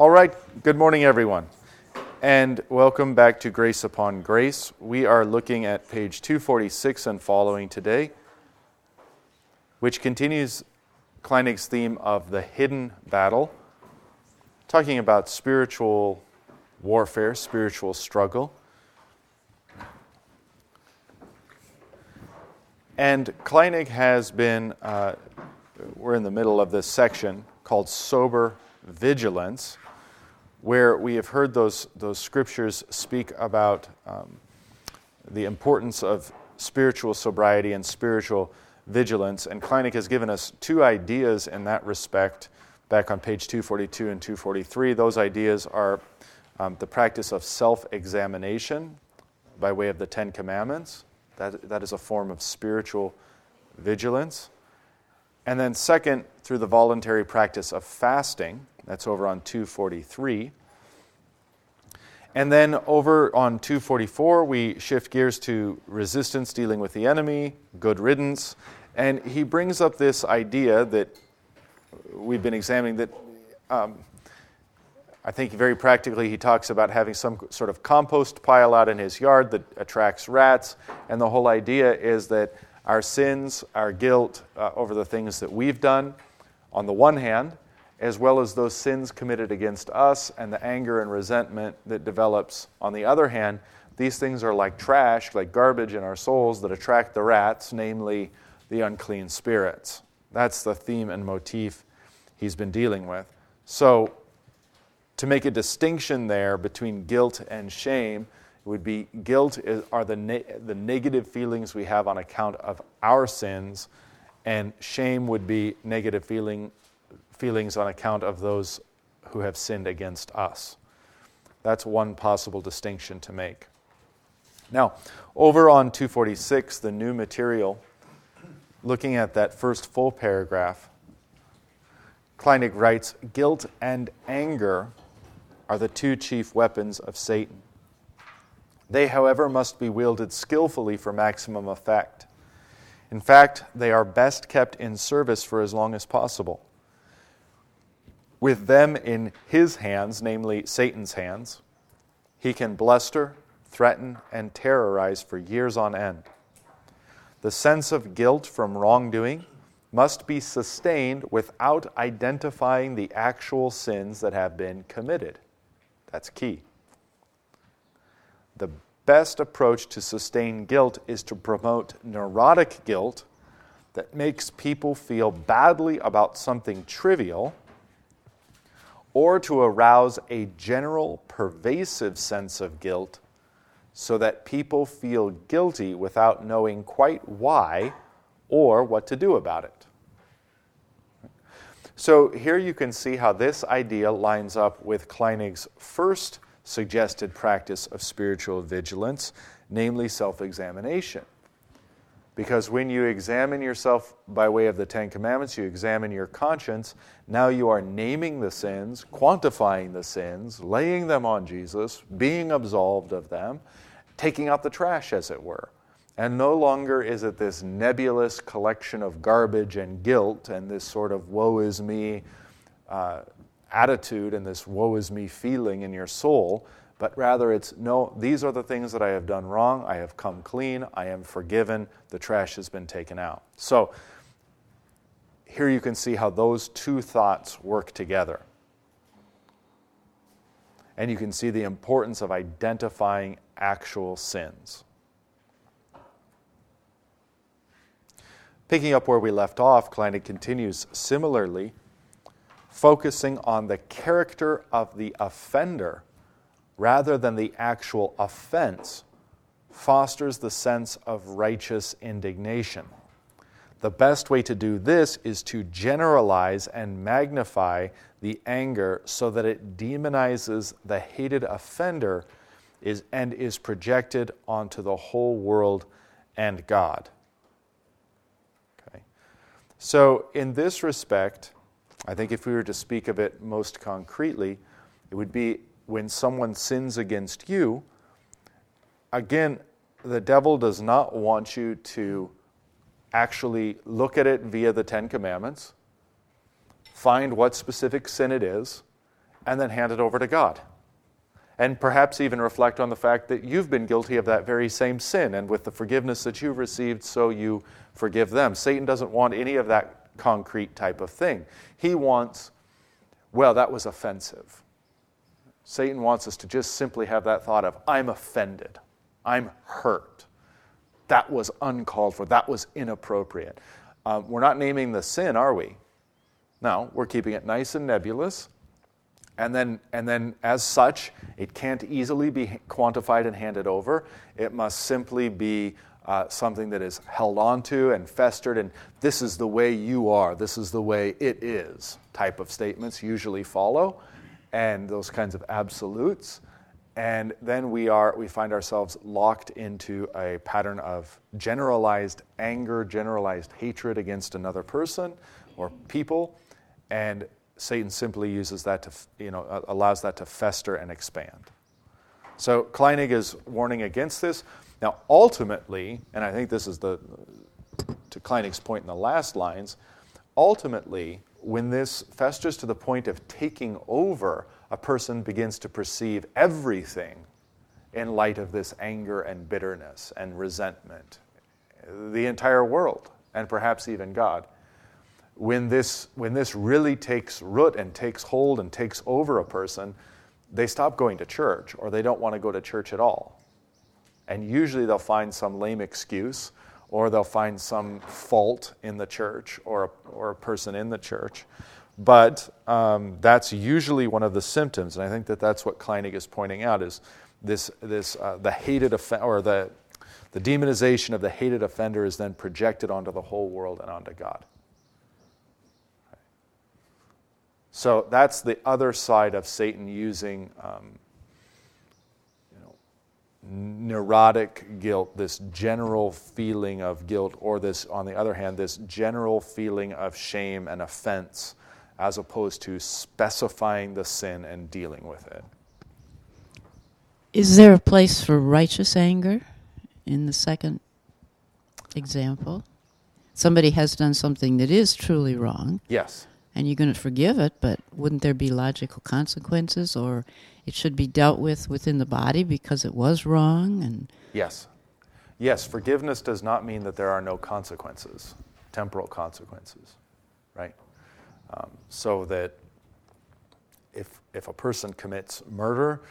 All right, good morning, everyone, and welcome back to Grace Upon Grace. We are looking at page 246 and following today, which continues Kleinig's theme of the hidden battle, talking about spiritual warfare, spiritual struggle. And Kleinig has been, uh, we're in the middle of this section called Sober Vigilance, where we have heard those, those scriptures speak about um, the importance of spiritual sobriety and spiritual vigilance. And Kleinig has given us two ideas in that respect back on page 242 and 243. Those ideas are um, the practice of self examination by way of the Ten Commandments. That, that is a form of spiritual vigilance. And then, second, through the voluntary practice of fasting. That's over on 243. And then over on 244, we shift gears to resistance, dealing with the enemy, good riddance. And he brings up this idea that we've been examining that um, I think very practically he talks about having some sort of compost pile out in his yard that attracts rats. And the whole idea is that our sins, our guilt uh, over the things that we've done, on the one hand, as well as those sins committed against us and the anger and resentment that develops on the other hand, these things are like trash, like garbage in our souls that attract the rats, namely the unclean spirits. That's the theme and motif he's been dealing with. So, to make a distinction there between guilt and shame, it would be guilt is, are the, ne- the negative feelings we have on account of our sins, and shame would be negative feeling, feelings on account of those who have sinned against us. That's one possible distinction to make. Now, over on 246, the new material, looking at that first full paragraph, Kleinig writes Guilt and anger are the two chief weapons of Satan. They, however, must be wielded skillfully for maximum effect. In fact, they are best kept in service for as long as possible. With them in his hands, namely Satan's hands, he can bluster, threaten, and terrorize for years on end. The sense of guilt from wrongdoing must be sustained without identifying the actual sins that have been committed. That's key. The best approach to sustain guilt is to promote neurotic guilt that makes people feel badly about something trivial or to arouse a general pervasive sense of guilt so that people feel guilty without knowing quite why or what to do about it. So here you can see how this idea lines up with Kleinig's first suggested practice of spiritual vigilance, namely self examination. Because when you examine yourself by way of the Ten Commandments, you examine your conscience, now you are naming the sins, quantifying the sins, laying them on Jesus, being absolved of them, taking out the trash, as it were. And no longer is it this nebulous collection of garbage and guilt and this sort of woe is me uh, attitude and this woe is me feeling in your soul, but rather it's no, these are the things that I have done wrong. I have come clean. I am forgiven. The trash has been taken out. So here you can see how those two thoughts work together. And you can see the importance of identifying actual sins. Picking up where we left off, Kleinig continues similarly, focusing on the character of the offender rather than the actual offense, fosters the sense of righteous indignation. The best way to do this is to generalize and magnify the anger so that it demonizes the hated offender is, and is projected onto the whole world and God. Okay. So, in this respect, I think if we were to speak of it most concretely, it would be when someone sins against you. Again, the devil does not want you to actually look at it via the Ten Commandments, find what specific sin it is, and then hand it over to God. And perhaps even reflect on the fact that you've been guilty of that very same sin, and with the forgiveness that you've received, so you forgive them. Satan doesn't want any of that concrete type of thing. He wants, well, that was offensive. Satan wants us to just simply have that thought of, I'm offended, I'm hurt. That was uncalled for, that was inappropriate. Um, we're not naming the sin, are we? No, we're keeping it nice and nebulous. And then, and then, as such, it can't easily be quantified and handed over. It must simply be uh, something that is held onto and festered, and this is the way you are, this is the way it is type of statements usually follow, and those kinds of absolutes. And then we, are, we find ourselves locked into a pattern of generalized anger, generalized hatred against another person or people, and Satan simply uses that to, you know, allows that to fester and expand. So Kleinig is warning against this. Now, ultimately, and I think this is the, to Kleinig's point in the last lines, ultimately, when this festers to the point of taking over, a person begins to perceive everything in light of this anger and bitterness and resentment, the entire world, and perhaps even God when this, when this really takes root and takes hold and takes over a person, they stop going to church or they don't want to go to church at all. And usually they'll find some lame excuse or they'll find some fault in the church or a, or a person in the church. But um, that's usually one of the symptoms, and I think that that's what Kleinig is pointing out: is this, this uh, the hated or the the demonization of the hated offender is then projected onto the whole world and onto God. So that's the other side of Satan using um, neurotic guilt, this general feeling of guilt, or this, on the other hand, this general feeling of shame and offense, as opposed to specifying the sin and dealing with it. Is there a place for righteous anger in the second example? Somebody has done something that is truly wrong. Yes and you're going to forgive it, but wouldn't there be logical consequences, or it should be dealt with within the body because it was wrong? And yes, yes, forgiveness does not mean that there are no consequences, temporal consequences, right? Um, so that if if a person commits murder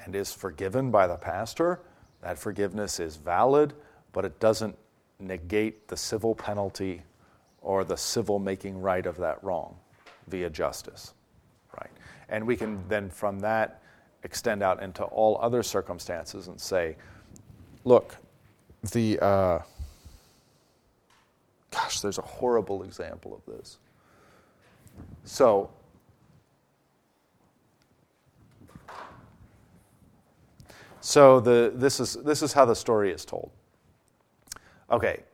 and is forgiven by the pastor, that forgiveness is valid, but it doesn't negate the civil penalty or the civil making right of that wrong via justice, right? And we can then from that extend out into all other circumstances and say, look, the uh, gosh, there's a horrible example of this. So. So the, this, is, this is how the story is told. Okay,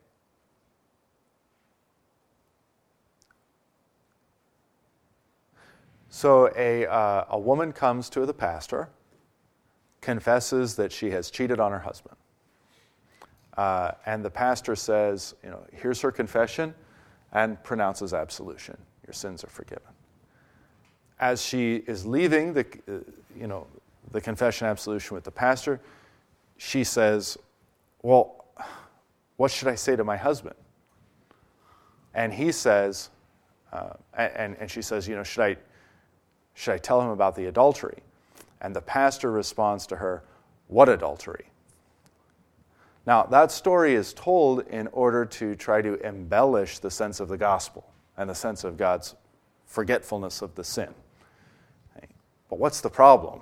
So a, uh, a woman comes to the pastor, confesses that she has cheated on her husband. Uh, and the pastor says, you know, here's her confession and pronounces absolution. Your sins are forgiven. As she is leaving the, uh, you know, the confession absolution with the pastor, she says, well, what should I say to my husband? And he says, uh, and, and she says, you know, should I, should I tell him about the adultery? And the pastor responds to her, What adultery? Now, that story is told in order to try to embellish the sense of the gospel and the sense of God's forgetfulness of the sin. But what's the problem?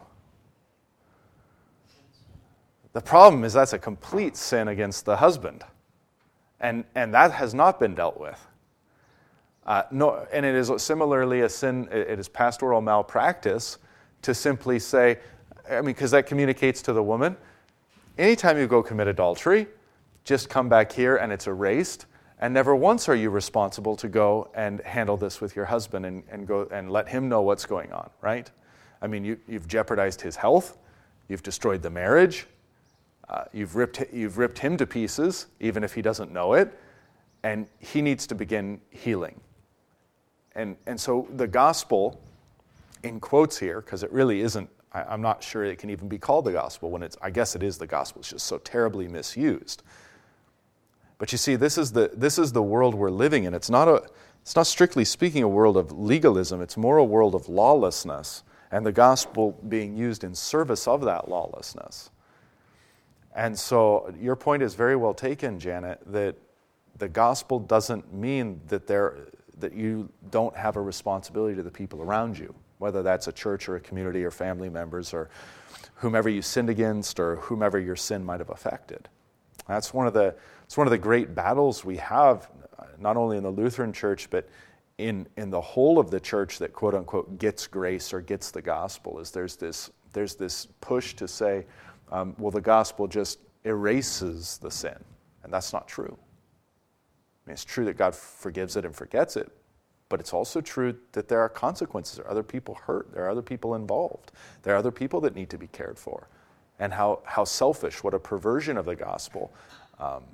The problem is that's a complete sin against the husband. And, and that has not been dealt with. Uh, no, and it is similarly a sin, it is pastoral malpractice to simply say, I mean, because that communicates to the woman, anytime you go commit adultery, just come back here and it's erased. And never once are you responsible to go and handle this with your husband and, and go and let him know what's going on, right? I mean, you, you've jeopardized his health, you've destroyed the marriage, uh, you've, ripped, you've ripped him to pieces, even if he doesn't know it, and he needs to begin healing. And, and so the gospel in quotes here, because it really isn't, I, am not sure it can even be called the gospel when it's, I guess it is the gospel, it's just so terribly misused. But you see, this is the, this is the world we're living in. It's not, a, it's not strictly speaking a world of legalism, it's more a world of lawlessness, and the gospel being used in service of that lawlessness. And so your point is very well taken, Janet, that the gospel doesn't mean that, there, that you don't have a responsibility to the people around you, whether that's a church or a community or family members or whomever you sinned against or whomever your sin might have affected. That's one of the, it's one of the great battles we have, not only in the Lutheran church, but in, in the whole of the church that quote unquote gets grace or gets the gospel, is there's this, there's this push to say, um, well, the gospel just erases the sin. And that's not true. I mean, it's true that God forgives it and forgets it, but it's also true that there are consequences. There are other people hurt. There are other people involved. There are other people that need to be cared for. And how, how selfish, what a perversion of the gospel um,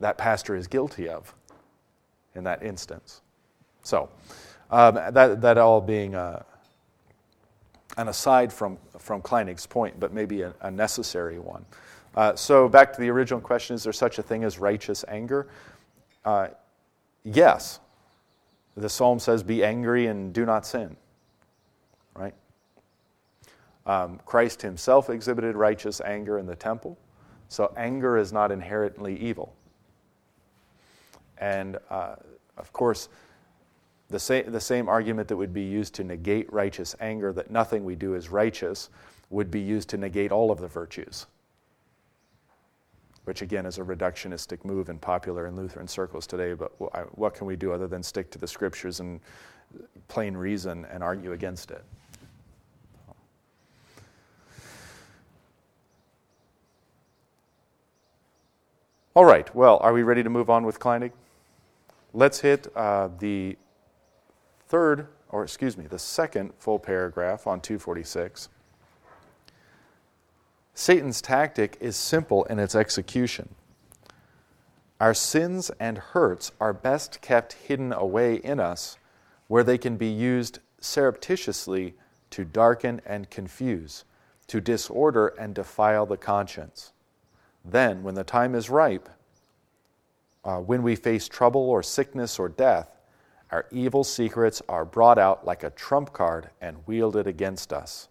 that pastor is guilty of in that instance. So, um, that, that all being uh, an aside from, from Kleinig's point, but maybe a, a necessary one. Uh, so, back to the original question is there such a thing as righteous anger? Uh, yes. The psalm says, Be angry and do not sin. Right? Um, Christ himself exhibited righteous anger in the temple. So, anger is not inherently evil. And uh, of course, the same, the same argument that would be used to negate righteous anger, that nothing we do is righteous, would be used to negate all of the virtues which again is a reductionistic move and popular in Lutheran circles today. But what can we do other than stick to the scriptures and plain reason and argue against it? All right, well, are we ready to move on with Kleinig? Let's hit uh, the third, or excuse me, the second full paragraph on 246. Satan's tactic is simple in its execution. Our sins and hurts are best kept hidden away in us where they can be used surreptitiously to darken and confuse, to disorder and defile the conscience. Then, when the time is ripe, uh, when we face trouble or sickness or death, our evil secrets are brought out like a trump card and wielded against us.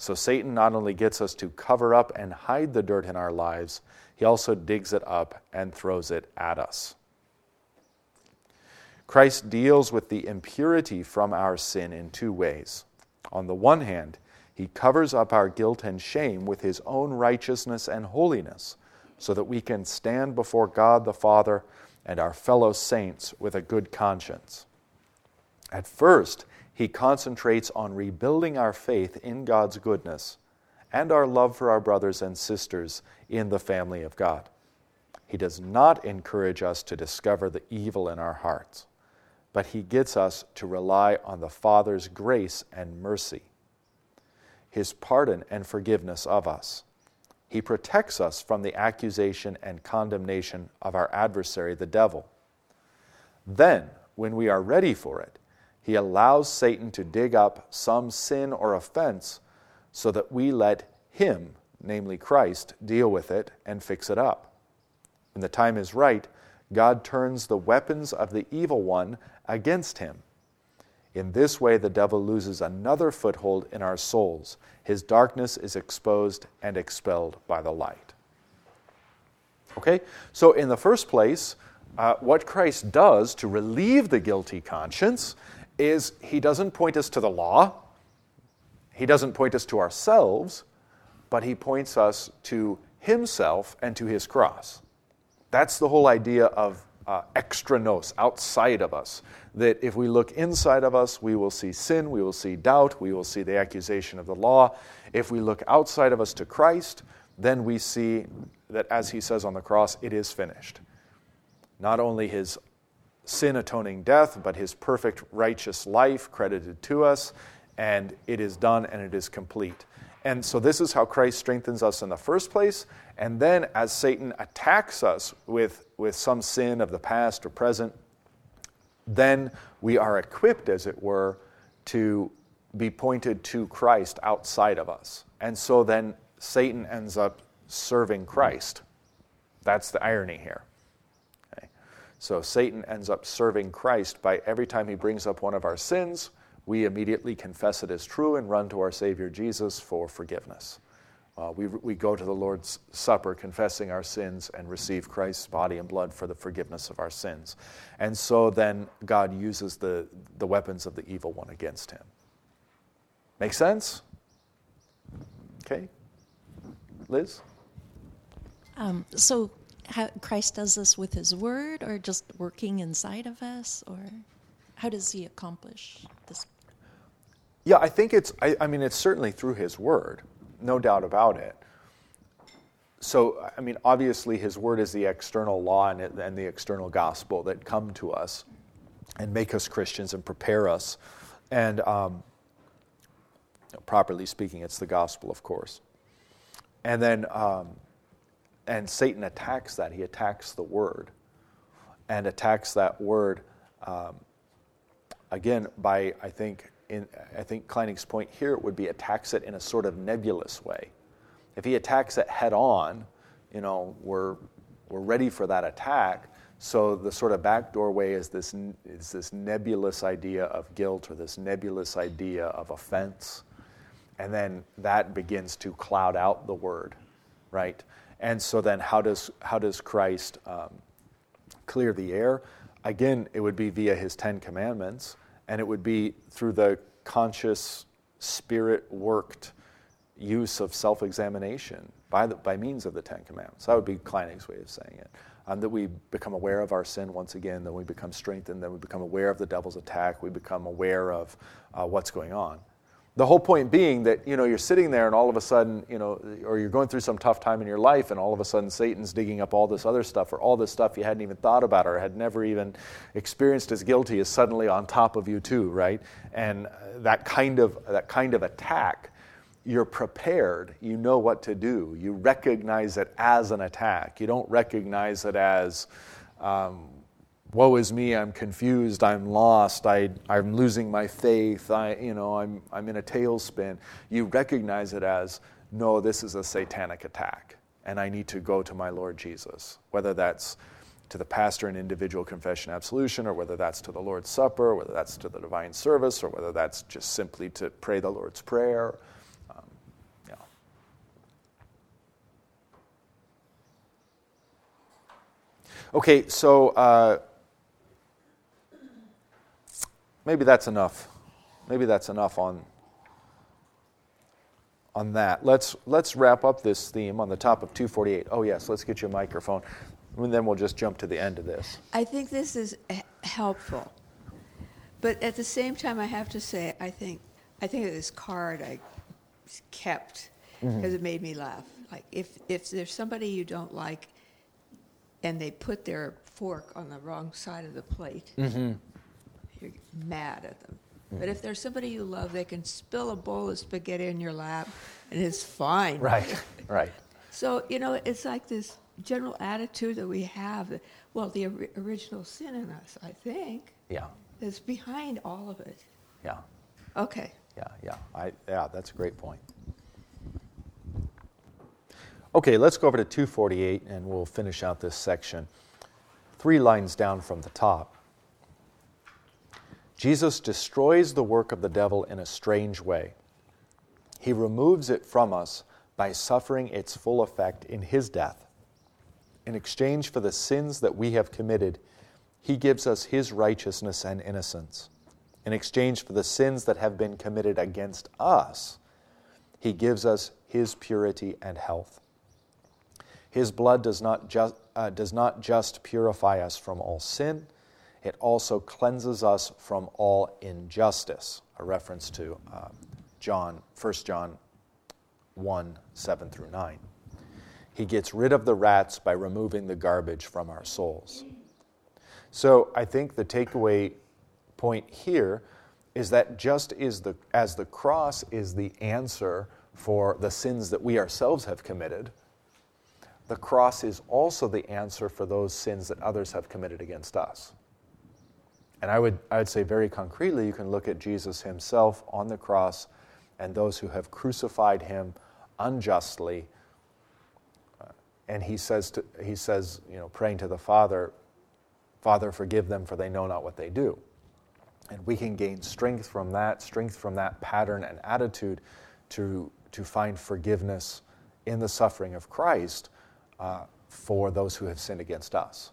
So Satan not only gets us to cover up and hide the dirt in our lives, he also digs it up and throws it at us. Christ deals with the impurity from our sin in two ways. On the one hand, he covers up our guilt and shame with his own righteousness and holiness, so that we can stand before God the Father and our fellow saints with a good conscience. At first, he concentrates on rebuilding our faith in God's goodness and our love for our brothers and sisters in the family of God. He does not encourage us to discover the evil in our hearts, but he gets us to rely on the Father's grace and mercy, his pardon and forgiveness of us. He protects us from the accusation and condemnation of our adversary, the devil. Then, when we are ready for it, he allows Satan to dig up some sin or offense so that we let him, namely Christ, deal with it and fix it up. When the time is right, God turns the weapons of the evil one against him. In this way, the devil loses another foothold in our souls. His darkness is exposed and expelled by the light. Okay? So, in the first place, uh, what Christ does to relieve the guilty conscience is he doesn't point us to the law, he doesn't point us to ourselves, but he points us to himself and to his cross. That's the whole idea of uh, extra nos, outside of us. That if we look inside of us, we will see sin, we will see doubt, we will see the accusation of the law. If we look outside of us to Christ, then we see that, as he says on the cross, it is finished. Not only his sin atoning death, but his perfect righteous life credited to us, and it is done and it is complete. And so, this is how Christ strengthens us in the first place. And then, as Satan attacks us with, with some sin of the past or present, then we are equipped, as it were, to be pointed to Christ outside of us. And so then Satan ends up serving Christ. That's the irony here. So Satan ends up serving Christ by every time he brings up one of our sins, we immediately confess it as true and run to our Savior Jesus for forgiveness. Uh, we, we go to the Lord's Supper confessing our sins and receive Christ's body and blood for the forgiveness of our sins. And so then God uses the, the weapons of the evil one against him. Make sense? Okay. Liz? Um, so how, Christ does this with his word or just working inside of us? Or how does he accomplish this? Yeah, I think it's, I, I mean, it's certainly through his word no doubt about it. So, I mean, obviously, his word is the external law and, and the external gospel that come to us and make us Christians and prepare us. And um, properly speaking, it's the gospel, of course. And then, um, and Satan attacks that. He attacks the word and attacks that word um, again by, I think, in, I think Kleinig's point here would be attacks it in a sort of nebulous way. If he attacks it head on, you know, we're, we're ready for that attack. So the sort of back doorway is this, is this nebulous idea of guilt or this nebulous idea of offense. And then that begins to cloud out the word, right? And so then how does, how does Christ um, clear the air? Again, it would be via his Ten Commandments and it would be through the conscious, spirit worked use of self examination by, by means of the Ten Commandments. That would be Kleinig's way of saying it. Um, that we become aware of our sin once again, then we become strengthened, then we become aware of the devil's attack, we become aware of uh, what's going on. The whole point being that you know you're sitting there and all of a sudden you know or you're going through some tough time in your life and all of a sudden Satan's digging up all this other stuff or all this stuff you hadn't even thought about or had never even experienced as guilty is suddenly on top of you too, right? And that kind of that kind of attack you're prepared, you know what to do. You recognize it as an attack. You don't recognize it as um, woe is me, I'm confused, I'm lost, I, I'm losing my faith, I, you know, I'm, I'm in a tailspin, you recognize it as, no, this is a satanic attack, and I need to go to my Lord Jesus. Whether that's to the pastor in individual confession absolution, or whether that's to the Lord's Supper, whether that's to the divine service, or whether that's just simply to pray the Lord's Prayer. Um. Okay, so uh, maybe that's enough. Maybe that's enough on, on that. Let's, let's wrap up this theme on the top of 248. Oh, yes, let's get you a microphone. And then we'll just jump to the end of this. I think this is helpful. But at the same time, I have to say, I think, I think this card I kept because mm-hmm. it made me laugh. Like, if, if there's somebody you don't like and they put their fork on the wrong side of the plate, mm-hmm you're mad at them. But if there's somebody you love, they can spill a bowl of spaghetti in your lap, and it's fine. Right, right. so you know, it's like this general attitude that we have. That, well, the or- original sin in us, I think. Yeah. Is behind all of it. Yeah. Okay. Yeah, yeah. I, yeah, that's a great point. Okay, let's go over to 248 and we'll finish out this section. Three lines down from the top. Jesus destroys the work of the devil in a strange way. He removes it from us by suffering its full effect in his death. In exchange for the sins that we have committed, he gives us his righteousness and innocence. In exchange for the sins that have been committed against us, he gives us his purity and health. His blood does not, just, uh, does not just purify us from all sin it also cleanses us from all injustice, a reference to uh, John, 1 John 1 7 through 9. He gets rid of the rats by removing the garbage from our souls. So I think the takeaway point here is that just as the, as the cross is the answer for the sins that we ourselves have committed, the cross is also the answer for those sins that others have committed against us. And I would, I would say very concretely, you can look at Jesus himself on the cross and those who have crucified him unjustly. Uh, and he says, to, he says, you know, praying to the Father, Father, forgive them, for they know not what they do. And we can gain strength from that, strength from that pattern and attitude to, to find forgiveness in the suffering of Christ uh, for those who have sinned against us.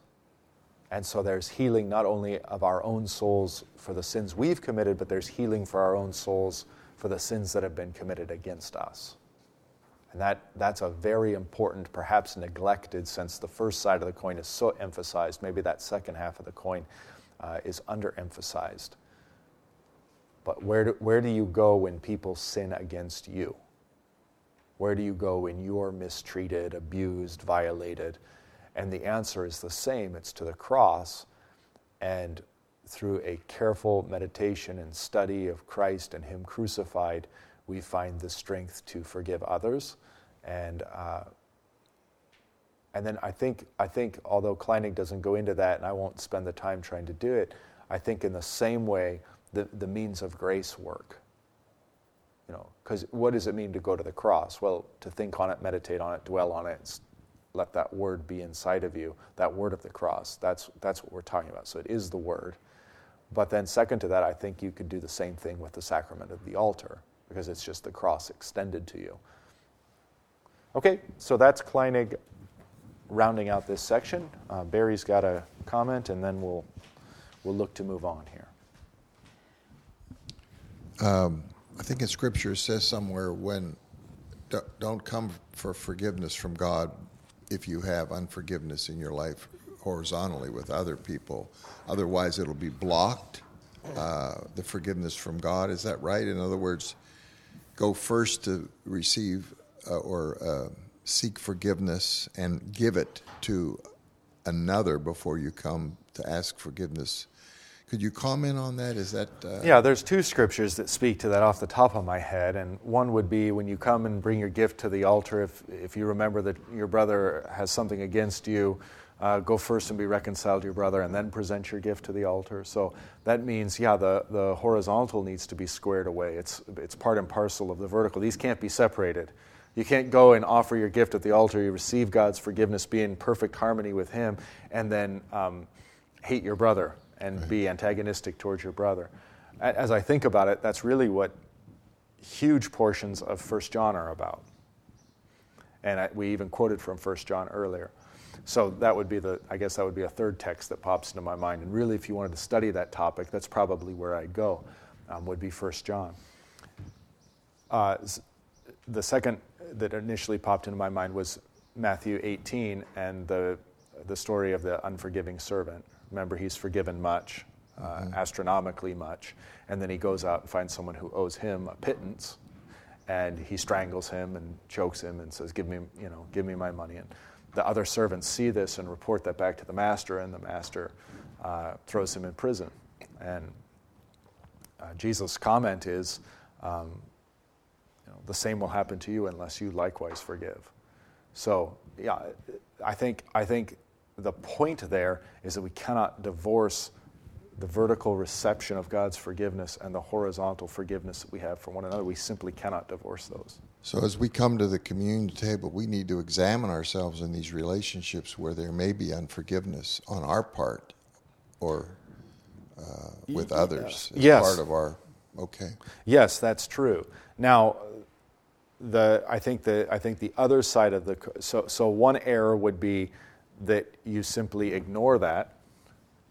And so there's healing not only of our own souls for the sins we've committed, but there's healing for our own souls for the sins that have been committed against us. And that, that's a very important, perhaps neglected, since the first side of the coin is so emphasized. Maybe that second half of the coin uh, is underemphasized. But where do, where do you go when people sin against you? Where do you go when you're mistreated, abused, violated? And the answer is the same it's to the cross. And through a careful meditation and study of Christ and Him crucified, we find the strength to forgive others. And, uh, and then I think, I think, although Kleinig doesn't go into that, and I won't spend the time trying to do it, I think in the same way, the, the means of grace work. You know, because what does it mean to go to the cross? Well, to think on it, meditate on it, dwell on it, let that word be inside of you, that word of the cross. That's, that's what we're talking about. So it is the word. But then, second to that, I think you could do the same thing with the sacrament of the altar, because it's just the cross extended to you. Okay, so that's Kleinig rounding out this section. Uh, Barry's got a comment, and then we'll, we'll look to move on here. Um, I think in Scripture it says somewhere when don't come for forgiveness from God if you have unforgiveness in your life horizontally with other people. Otherwise, it'll be blocked. Uh, the forgiveness from God is that right? In other words, go first to receive uh, or uh, seek forgiveness and give it to another before you come to ask forgiveness could you comment on that? Is that. Uh... Yeah, there's two scriptures that speak to that off the top of my head. And one would be when you come and bring your gift to the altar, if, if you remember that your brother has something against you, uh, go first and be reconciled to your brother and then present your gift to the altar. So that means, yeah, the, the horizontal needs to be squared away. It's, it's part and parcel of the vertical. These can't be separated. You can't go and offer your gift at the altar, you receive God's forgiveness, be in perfect harmony with Him, and then um, hate your brother and right. be antagonistic towards your brother. As I think about it, that's really what huge portions of First John are about. And I, we even quoted from First John earlier. So that would be the, I guess that would be a third text that pops into my mind. And really, if you wanted to study that topic, that's probably where I'd go, um, would be First John. Uh, the second that initially popped into my mind was Matthew 18 and the, the story of the unforgiving servant. Remember, he's forgiven much, uh, mm-hmm. astronomically much. And then he goes out and finds someone who owes him a pittance, and he strangles him and chokes him and says, "Give me, you know, give me my money." And the other servants see this and report that back to the master, and the master uh, throws him in prison. And uh, Jesus' comment is, um, you know, "The same will happen to you unless you likewise forgive." So, yeah, I think I think the point there is that we cannot divorce the vertical reception of God's forgiveness and the horizontal forgiveness that we have for one another. We simply cannot divorce those. So, as we come to the communion table, we need to examine ourselves in these relationships where there may be unforgiveness on our part or uh, with others yes. part of our. Okay. Yes, that's true. Now, the I think the I think the other side of the so so one error would be that you simply ignore that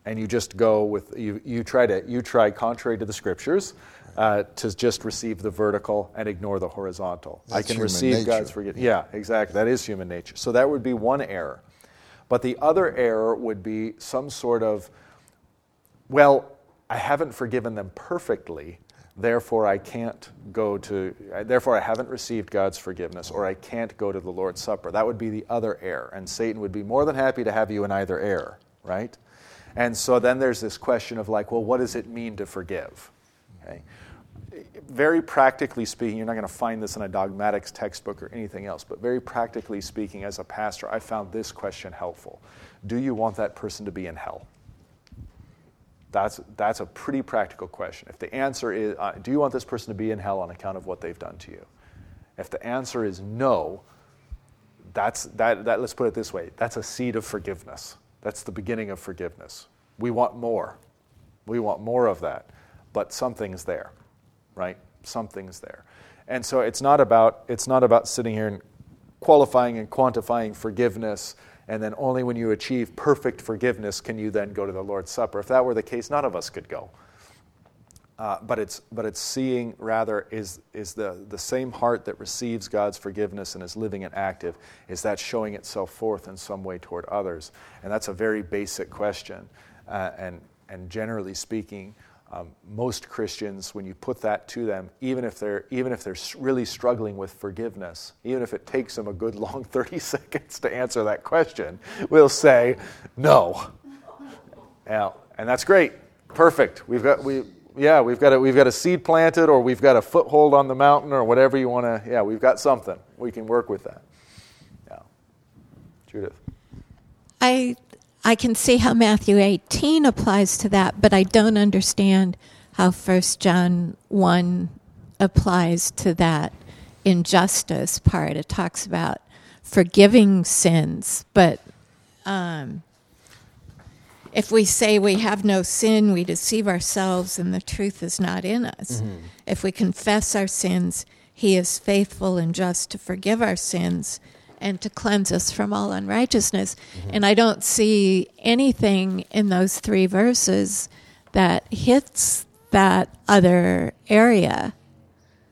and you just go with you, you try to you try contrary to the scriptures uh, to just receive the vertical and ignore the horizontal. That's i can receive nature. god's forgiveness yeah exactly. That is human nature. So that would be one error. But the other error would be some sort of well i haven't forgiven them perfectly therefore I can't go to, therefore I haven't received God's forgiveness, or I can't go to the Lord's Supper. That would be the other error. And Satan would be more than happy to have you in either error, right? And so then there's this question of like, well, what does it mean to forgive? Okay. Very practically speaking, you're not going to find this in a dogmatics textbook or anything else, but very practically speaking, as a pastor, I found this question helpful. Do you want that person to be in hell? That's, that's a pretty practical question. If the answer is, uh, do you want this person to be in hell on account of what they've done to you? If the answer is no, that's, that, that, let's put it this way that's a seed of forgiveness. That's the beginning of forgiveness. We want more. We want more of that. But something's there, right? Something's there. And so it's not about, it's not about sitting here and qualifying and quantifying forgiveness, and then only when you achieve perfect forgiveness can you then go to the Lord's Supper. If that were the case, none of us could go. Uh, but it's but it's seeing rather is is the the same heart that receives God's forgiveness and is living and active is that showing itself forth in some way toward others and that's a very basic question uh, and and generally speaking um, most Christians, when you put that to them, even if they're even if they're really struggling with forgiveness, even if it takes them a good long 30 seconds to answer that question, will say no. Yeah, and that's great, perfect. We've got we yeah we've got a, we've got a seed planted, or we've got a foothold on the mountain, or whatever you want to. Yeah, we've got something. We can work with that. Yeah, Judith. I I can see how Matthew 18 applies to that, but I don't understand how 1 John 1 applies to that injustice part. It talks about forgiving sins, but um, if we say we have no sin, we deceive ourselves and the truth is not in us. Mm-hmm. If we confess our sins, He is faithful and just to forgive our sins and to cleanse us from all unrighteousness. Mm-hmm. And I don't see anything in those three verses that hits that other area.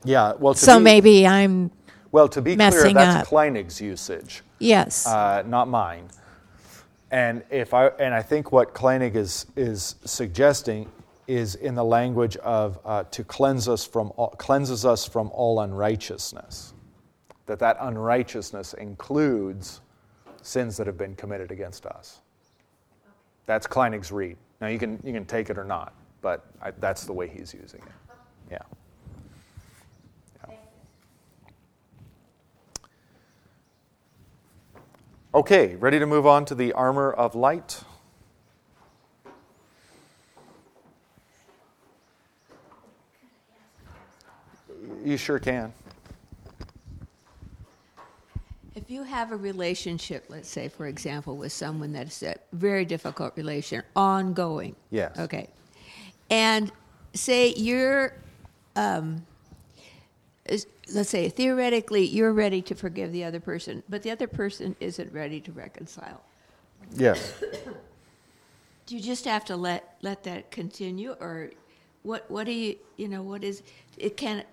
Yeah, well, so be, maybe I'm well to be clear, that's Kleinig's usage. Yes, uh, not mine. And if I and I think what Kleinig is is suggesting is in the language of uh, to cleanse us from all, cleanses us from all unrighteousness that that unrighteousness includes sins that have been committed against us. That's Kleinig's read. Now you can you can take it or not, but I, that's the way he's using it. Yeah. yeah. Okay, ready to move on to the armor of light. You sure can. If you have a relationship, let's say, for example, with someone that's a very difficult relation, ongoing. Yes. Okay. And say you're, um, let's say, theoretically, you're ready to forgive the other person, but the other person isn't ready to reconcile. Yes. do you just have to let let that continue, or what? What do you, you know, what is it? Can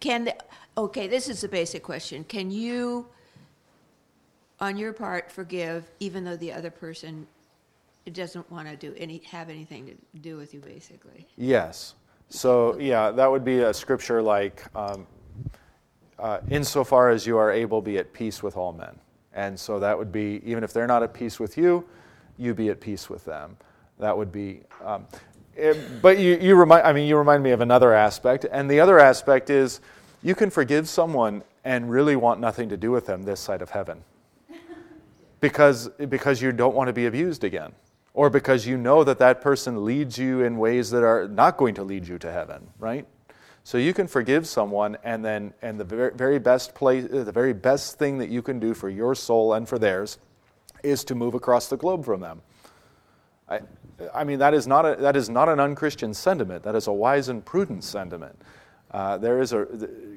can the, okay? This is the basic question. Can you on your part, forgive, even though the other person doesn't want to do any have anything to do with you, basically. Yes. So yeah, that would be a scripture like, um, uh, "Insofar as you are able, be at peace with all men." And so that would be even if they're not at peace with you, you be at peace with them. That would be. Um, it, but you, you remind I mean you remind me of another aspect, and the other aspect is you can forgive someone and really want nothing to do with them this side of heaven because, because you don't want to be abused again, or because you know that that person leads you in ways that are not going to lead you to heaven, right? So you can forgive someone, and then and the very, best place, uh, the very best thing that you can do for your soul and for theirs, is to move across the globe from them. I, I mean that is not a, that is not an unchristian sentiment. That is a wise and prudent sentiment. Uh, there is a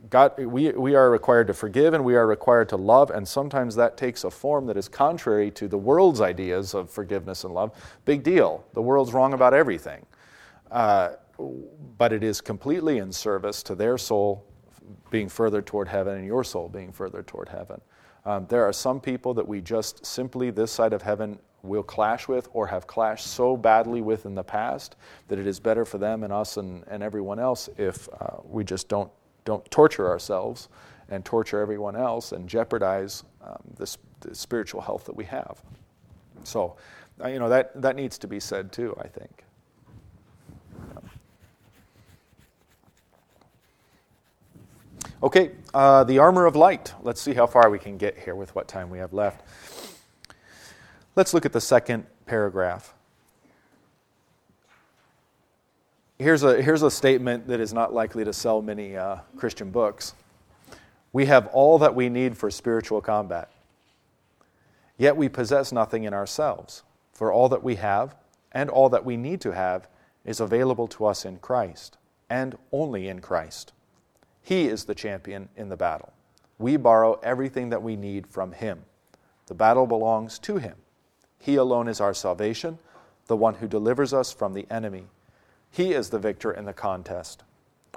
God, we, we are required to forgive and we are required to love, and sometimes that takes a form that is contrary to the world's ideas of forgiveness and love. Big deal. The world's wrong about everything. Uh, but it is completely in service to their soul being further toward heaven and your soul being further toward heaven. Um, there are some people that we just simply, this side of heaven, will clash with or have clashed so badly with in the past that it is better for them and us and, and everyone else if uh, we just don't, don't torture ourselves and torture everyone else and jeopardize um, the spiritual health that we have. So, uh, you know, that, that needs to be said too, I think. Okay, uh, the armor of light. Let's see how far we can get here with what time we have left. Let's look at the second paragraph. here's, a, here's a statement that is not likely to sell many uh, Christian books. We have all that we need for spiritual combat. Yet we possess nothing in ourselves, for all that we have and all that we need to have is available to us in Christ, and only in Christ. He is the champion in the battle. We borrow everything that we need from Him. The battle belongs to Him. He alone is our salvation, the one who delivers us from the enemy. He is the victor in the contest.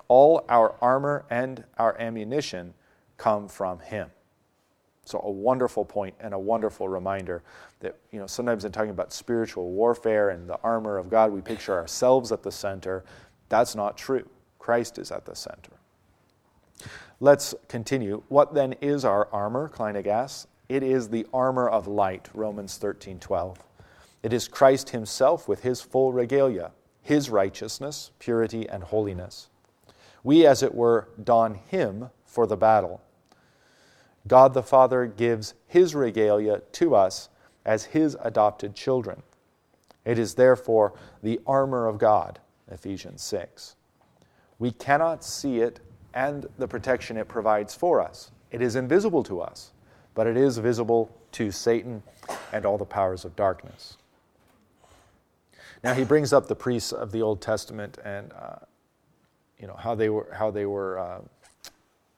All our armor and our ammunition come from Him. So, a wonderful point and a wonderful reminder that, you know, sometimes in talking about spiritual warfare and the armor of God, we picture ourselves at the center. That's not true. Christ is at the center. Let's continue. What then is our armor, Kleinig asks? It is the armor of light, Romans 13 12. It is Christ Himself with His full regalia, His righteousness, purity, and holiness. We, as it were, don Him for the battle. God the Father gives His regalia to us as His adopted children. It is therefore the armor of God, Ephesians 6. We cannot see it and the protection it provides for us. It is invisible to us but it is visible to Satan and all the powers of darkness. Now he brings up the priests of the Old Testament and uh, you know how they were how they were uh,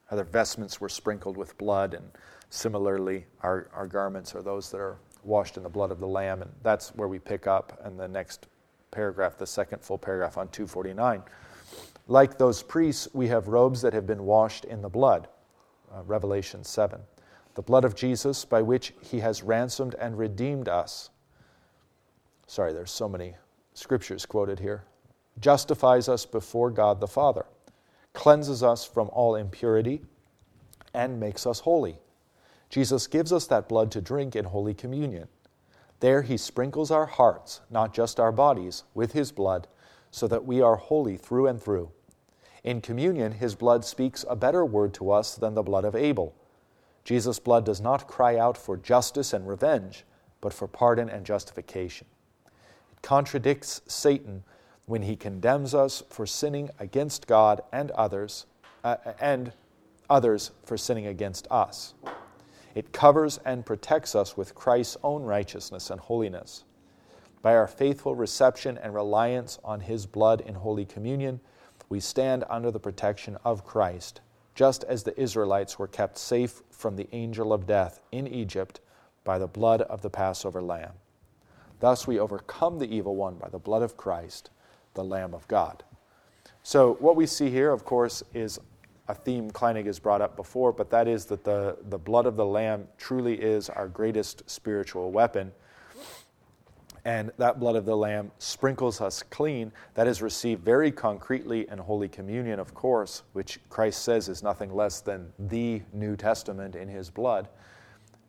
how their vestments were sprinkled with blood, and similarly our, our garments are those that are washed in the blood of the Lamb, and that's where we pick up in the next paragraph, the second full paragraph on 249. Like those priests, we have robes that have been washed in the blood, uh, Revelation 7 the blood of Jesus by which he has ransomed and redeemed us. Sorry, there's so many scriptures quoted here. Justifies us before God the Father, cleanses us from all impurity, and makes us holy. Jesus gives us that blood to drink in Holy Communion. There he sprinkles our hearts, not just our bodies, with his blood, so that we are holy through and through. In communion, his blood speaks a better word to us than the blood of Abel Jesus' blood does not cry out for justice and revenge, but for pardon and justification. It contradicts Satan when he condemns us for sinning against God and others, uh, and others for sinning against us. It covers and protects us with Christ's own righteousness and holiness. By our faithful reception and reliance on his blood in Holy Communion, we stand under the protection of Christ just as the Israelites were kept safe from the angel of death in Egypt by the blood of the Passover lamb. Thus we overcome the evil one by the blood of Christ, the Lamb of God. So, what we see here, of course, is a theme Kleinig has brought up before, but that is that the, the blood of the Lamb truly is our greatest spiritual weapon and that blood of the Lamb sprinkles us clean. That is received very concretely in Holy Communion, of course, which Christ says is nothing less than the New Testament in His blood.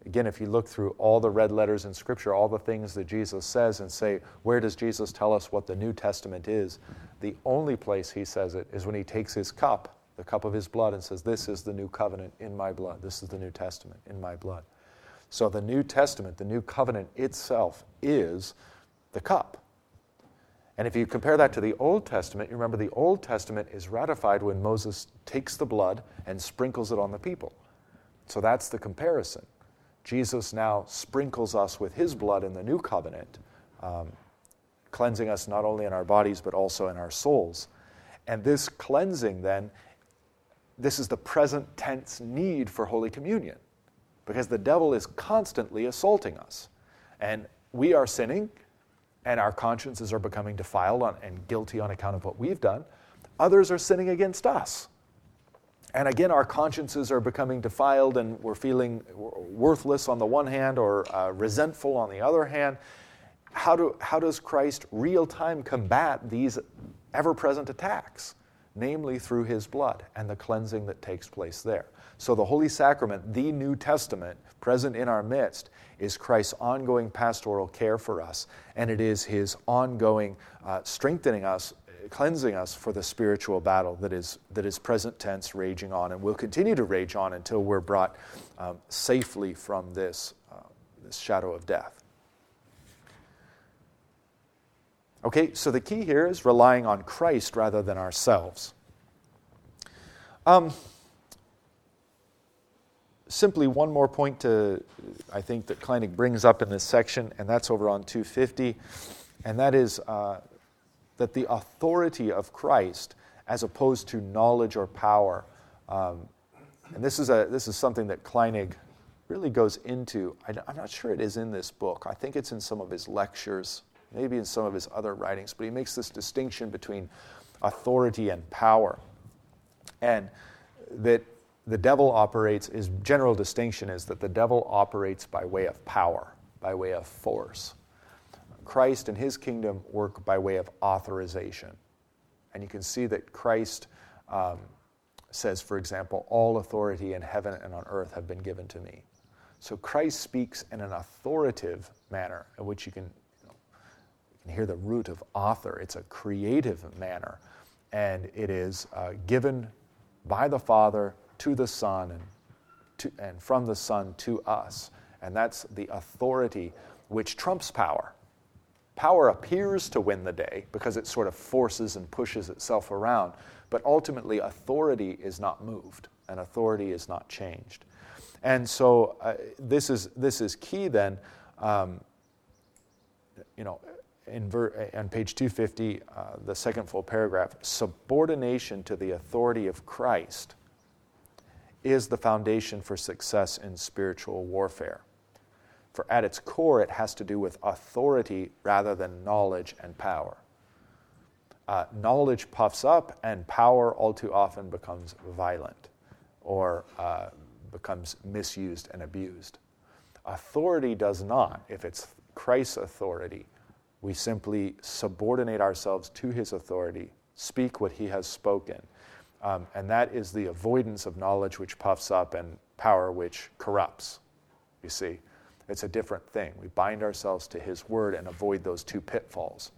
Again, if you look through all the red letters in Scripture, all the things that Jesus says, and say, where does Jesus tell us what the New Testament is? The only place He says it is when He takes His cup, the cup of His blood, and says, This is the new covenant in my blood. This is the New Testament in my blood. So the New Testament, the New Covenant itself, is the cup. And if you compare that to the Old Testament, you remember the Old Testament is ratified when Moses takes the blood and sprinkles it on the people. So that's the comparison. Jesus now sprinkles us with his blood in the new covenant, um, cleansing us not only in our bodies but also in our souls. And this cleansing, then, this is the present tense need for Holy Communion because the devil is constantly assaulting us. And we are sinning, and our consciences are becoming defiled on, and guilty on account of what we've done. Others are sinning against us. And again, our consciences are becoming defiled, and we're feeling worthless on the one hand or uh, resentful on the other hand. How, do, how does Christ real time combat these ever present attacks? Namely, through his blood and the cleansing that takes place there. So, the Holy Sacrament, the New Testament, present in our midst, is Christ's ongoing pastoral care for us, and it is his ongoing uh, strengthening us, cleansing us for the spiritual battle that is, that is present tense, raging on, and will continue to rage on until we're brought um, safely from this, uh, this shadow of death. Okay, so the key here is relying on Christ rather than ourselves. Um, simply one more point to, I think, that Kleinig brings up in this section, and that's over on 250, and that is uh, that the authority of Christ, as opposed to knowledge or power, um, and this is, a, this is something that Kleinig really goes into. I, I'm not sure it is in this book. I think it's in some of his lectures, maybe in some of his other writings, but he makes this distinction between authority and power. And that the devil operates, his general distinction is that the devil operates by way of power, by way of force. Christ and his kingdom work by way of authorization. And you can see that Christ um, says, for example, all authority in heaven and on earth have been given to me. So Christ speaks in an authoritative manner, in which you can, you, know, you can hear the root of author. It's a creative manner, and it is uh, given by the Father to the Son and, to, and from the Son to us. And that's the authority which trumps power. Power appears to win the day because it sort of forces and pushes itself around, but ultimately, authority is not moved and authority is not changed. And so, uh, this, is, this is key then. Um, you know, ver- on page 250, uh, the second full paragraph, subordination to the authority of Christ is the foundation for success in spiritual warfare. For at its core, it has to do with authority rather than knowledge and power. Uh, knowledge puffs up, and power all too often becomes violent or uh, becomes misused and abused. Authority does not. If it's Christ's authority, we simply subordinate ourselves to his authority, speak what he has spoken. Um, and that is the avoidance of knowledge which puffs up and power which corrupts. You see, it's a different thing. We bind ourselves to his word and avoid those two pitfalls.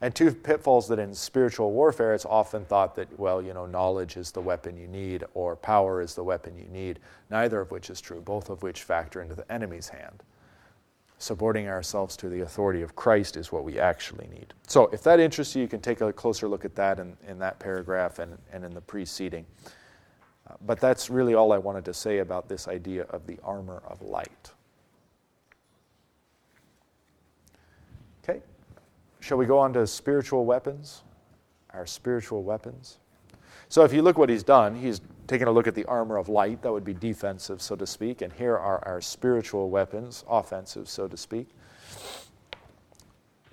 And two pitfalls that in spiritual warfare, it's often thought that, well, you know, knowledge is the weapon you need or power is the weapon you need, neither of which is true, both of which factor into the enemy's hand. Subordinating ourselves to the authority of Christ is what we actually need. So, if that interests you, you can take a closer look at that in, in that paragraph and, and in the preceding. Uh, but that's really all I wanted to say about this idea of the armor of light. Okay. Shall we go on to spiritual weapons? Our spiritual weapons. So if you look what he's done, he's taken a look at the armor of light, that would be defensive, so to speak, and here are our spiritual weapons, offensive, so to speak.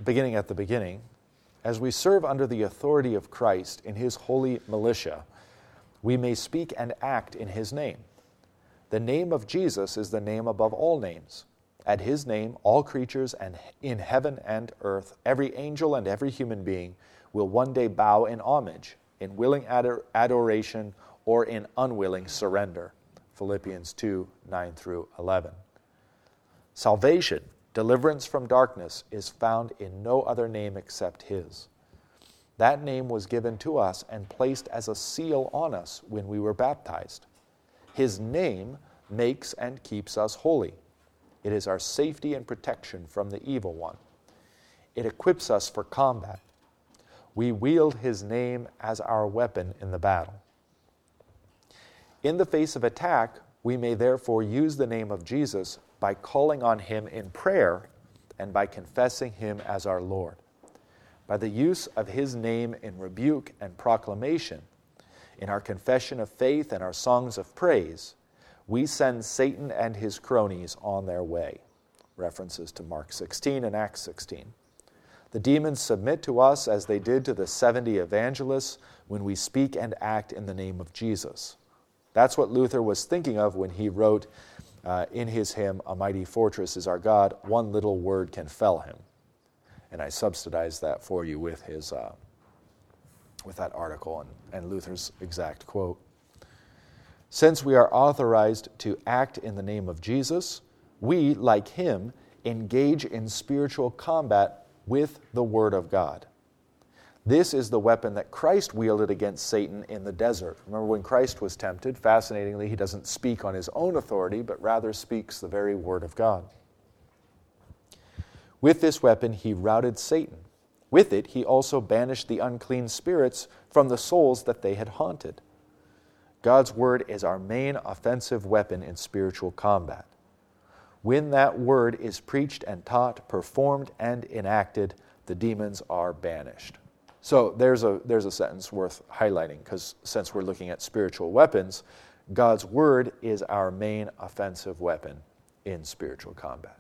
Beginning at the beginning, as we serve under the authority of Christ in his holy militia, we may speak and act in his name. The name of Jesus is the name above all names. At his name, all creatures and in heaven and earth, every angel and every human being will one day bow in homage, in willing ador- adoration, or in unwilling surrender. Philippians 2 9 through 11. Salvation, deliverance from darkness, is found in no other name except his. That name was given to us and placed as a seal on us when we were baptized. His name makes and keeps us holy. It is our safety and protection from the evil one. It equips us for combat. We wield his name as our weapon in the battle. In the face of attack, we may therefore use the name of Jesus by calling on him in prayer and by confessing him as our Lord. By the use of his name in rebuke and proclamation, in our confession of faith and our songs of praise, we send Satan and his cronies on their way. References to Mark 16 and Acts 16. The demons submit to us as they did to the 70 evangelists when we speak and act in the name of Jesus. That's what Luther was thinking of when he wrote uh, in his hymn, A Mighty Fortress is Our God, one little word can fell him. And I subsidized that for you with, his, uh, with that article and, and Luther's exact quote. Since we are authorized to act in the name of Jesus, we, like him, engage in spiritual combat with the Word of God. This is the weapon that Christ wielded against Satan in the desert. Remember when Christ was tempted? Fascinatingly, he doesn't speak on his own authority, but rather speaks the very Word of God. With this weapon, he routed Satan With it, he also banished the unclean spirits from the souls that they had haunted. God's word is our main offensive weapon in spiritual combat. When that word is preached and taught, performed and enacted, the demons are banished. So there's a, there's a sentence worth highlighting because since we're looking at spiritual weapons, God's word is our main offensive weapon in spiritual combat.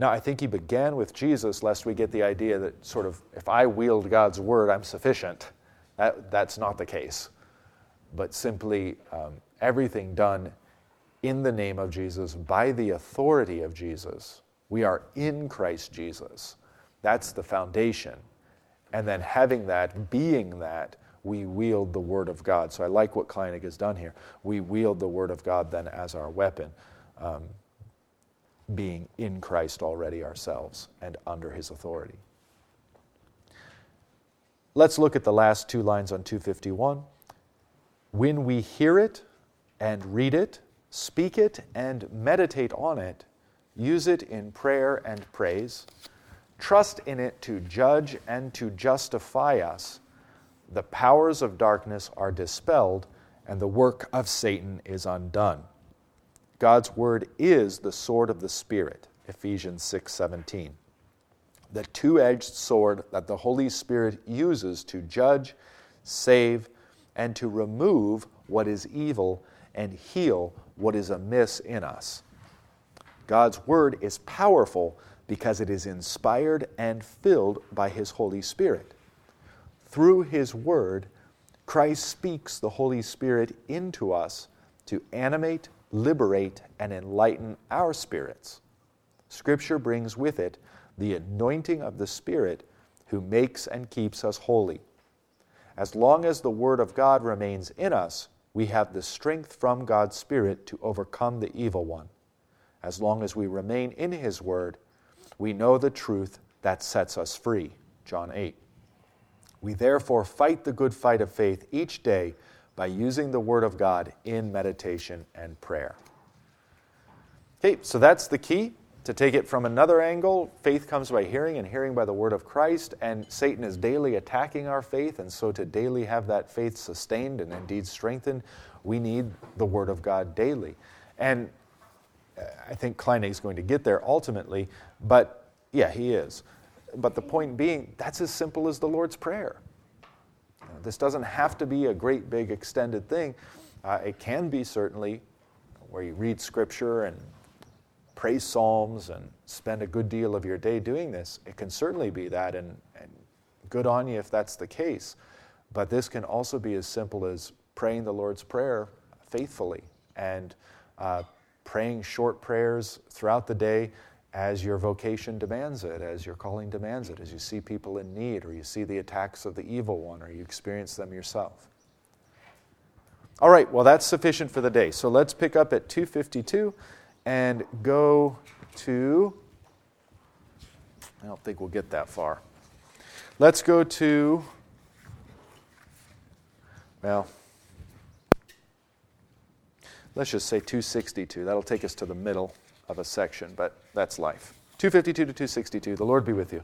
Now, I think he began with Jesus, lest we get the idea that sort of if I wield God's word, I'm sufficient. That, that's not the case. But simply um, everything done in the name of Jesus, by the authority of Jesus. We are in Christ Jesus. That's the foundation. And then having that, being that, we wield the Word of God. So I like what Kleinig has done here. We wield the Word of God then as our weapon, um, being in Christ already ourselves and under His authority. Let's look at the last two lines on 251. When we hear it and read it, speak it and meditate on it, use it in prayer and praise, trust in it to judge and to justify us, the powers of darkness are dispelled and the work of Satan is undone. God's word is the sword of the spirit, Ephesians 6:17. The two-edged sword that the Holy Spirit uses to judge, save, and to remove what is evil and heal what is amiss in us. God's Word is powerful because it is inspired and filled by His Holy Spirit. Through His Word, Christ speaks the Holy Spirit into us to animate, liberate, and enlighten our spirits. Scripture brings with it the anointing of the Spirit who makes and keeps us holy. As long as the Word of God remains in us, we have the strength from God's Spirit to overcome the evil one. As long as we remain in His Word, we know the truth that sets us free. John 8. We therefore fight the good fight of faith each day by using the Word of God in meditation and prayer. Okay, so that's the key. To take it from another angle, faith comes by hearing, and hearing by the word of Christ, and Satan is daily attacking our faith, and so to daily have that faith sustained and indeed strengthened, we need the word of God daily. And I think Kleinig's going to get there ultimately, but yeah, he is. But the point being, that's as simple as the Lord's Prayer. this doesn't have to be a great, big, extended thing. Uh, it can be certainly where you read Scripture and pray psalms and spend a good deal of your day doing this, it can certainly be that, and, and good on you if that's the case. But this can also be as simple as praying the Lord's Prayer faithfully and uh, praying short prayers throughout the day as your vocation demands it, as your calling demands it, as you see people in need, or you see the attacks of the evil one, or you experience them yourself. All right, well, that's sufficient for the day. So let's pick up at 252 and go to, I don't think we'll get that far. Let's go to, well, let's just say 262. That'll take us to the middle of a section, but that's life. 252 to 262. The Lord be with you.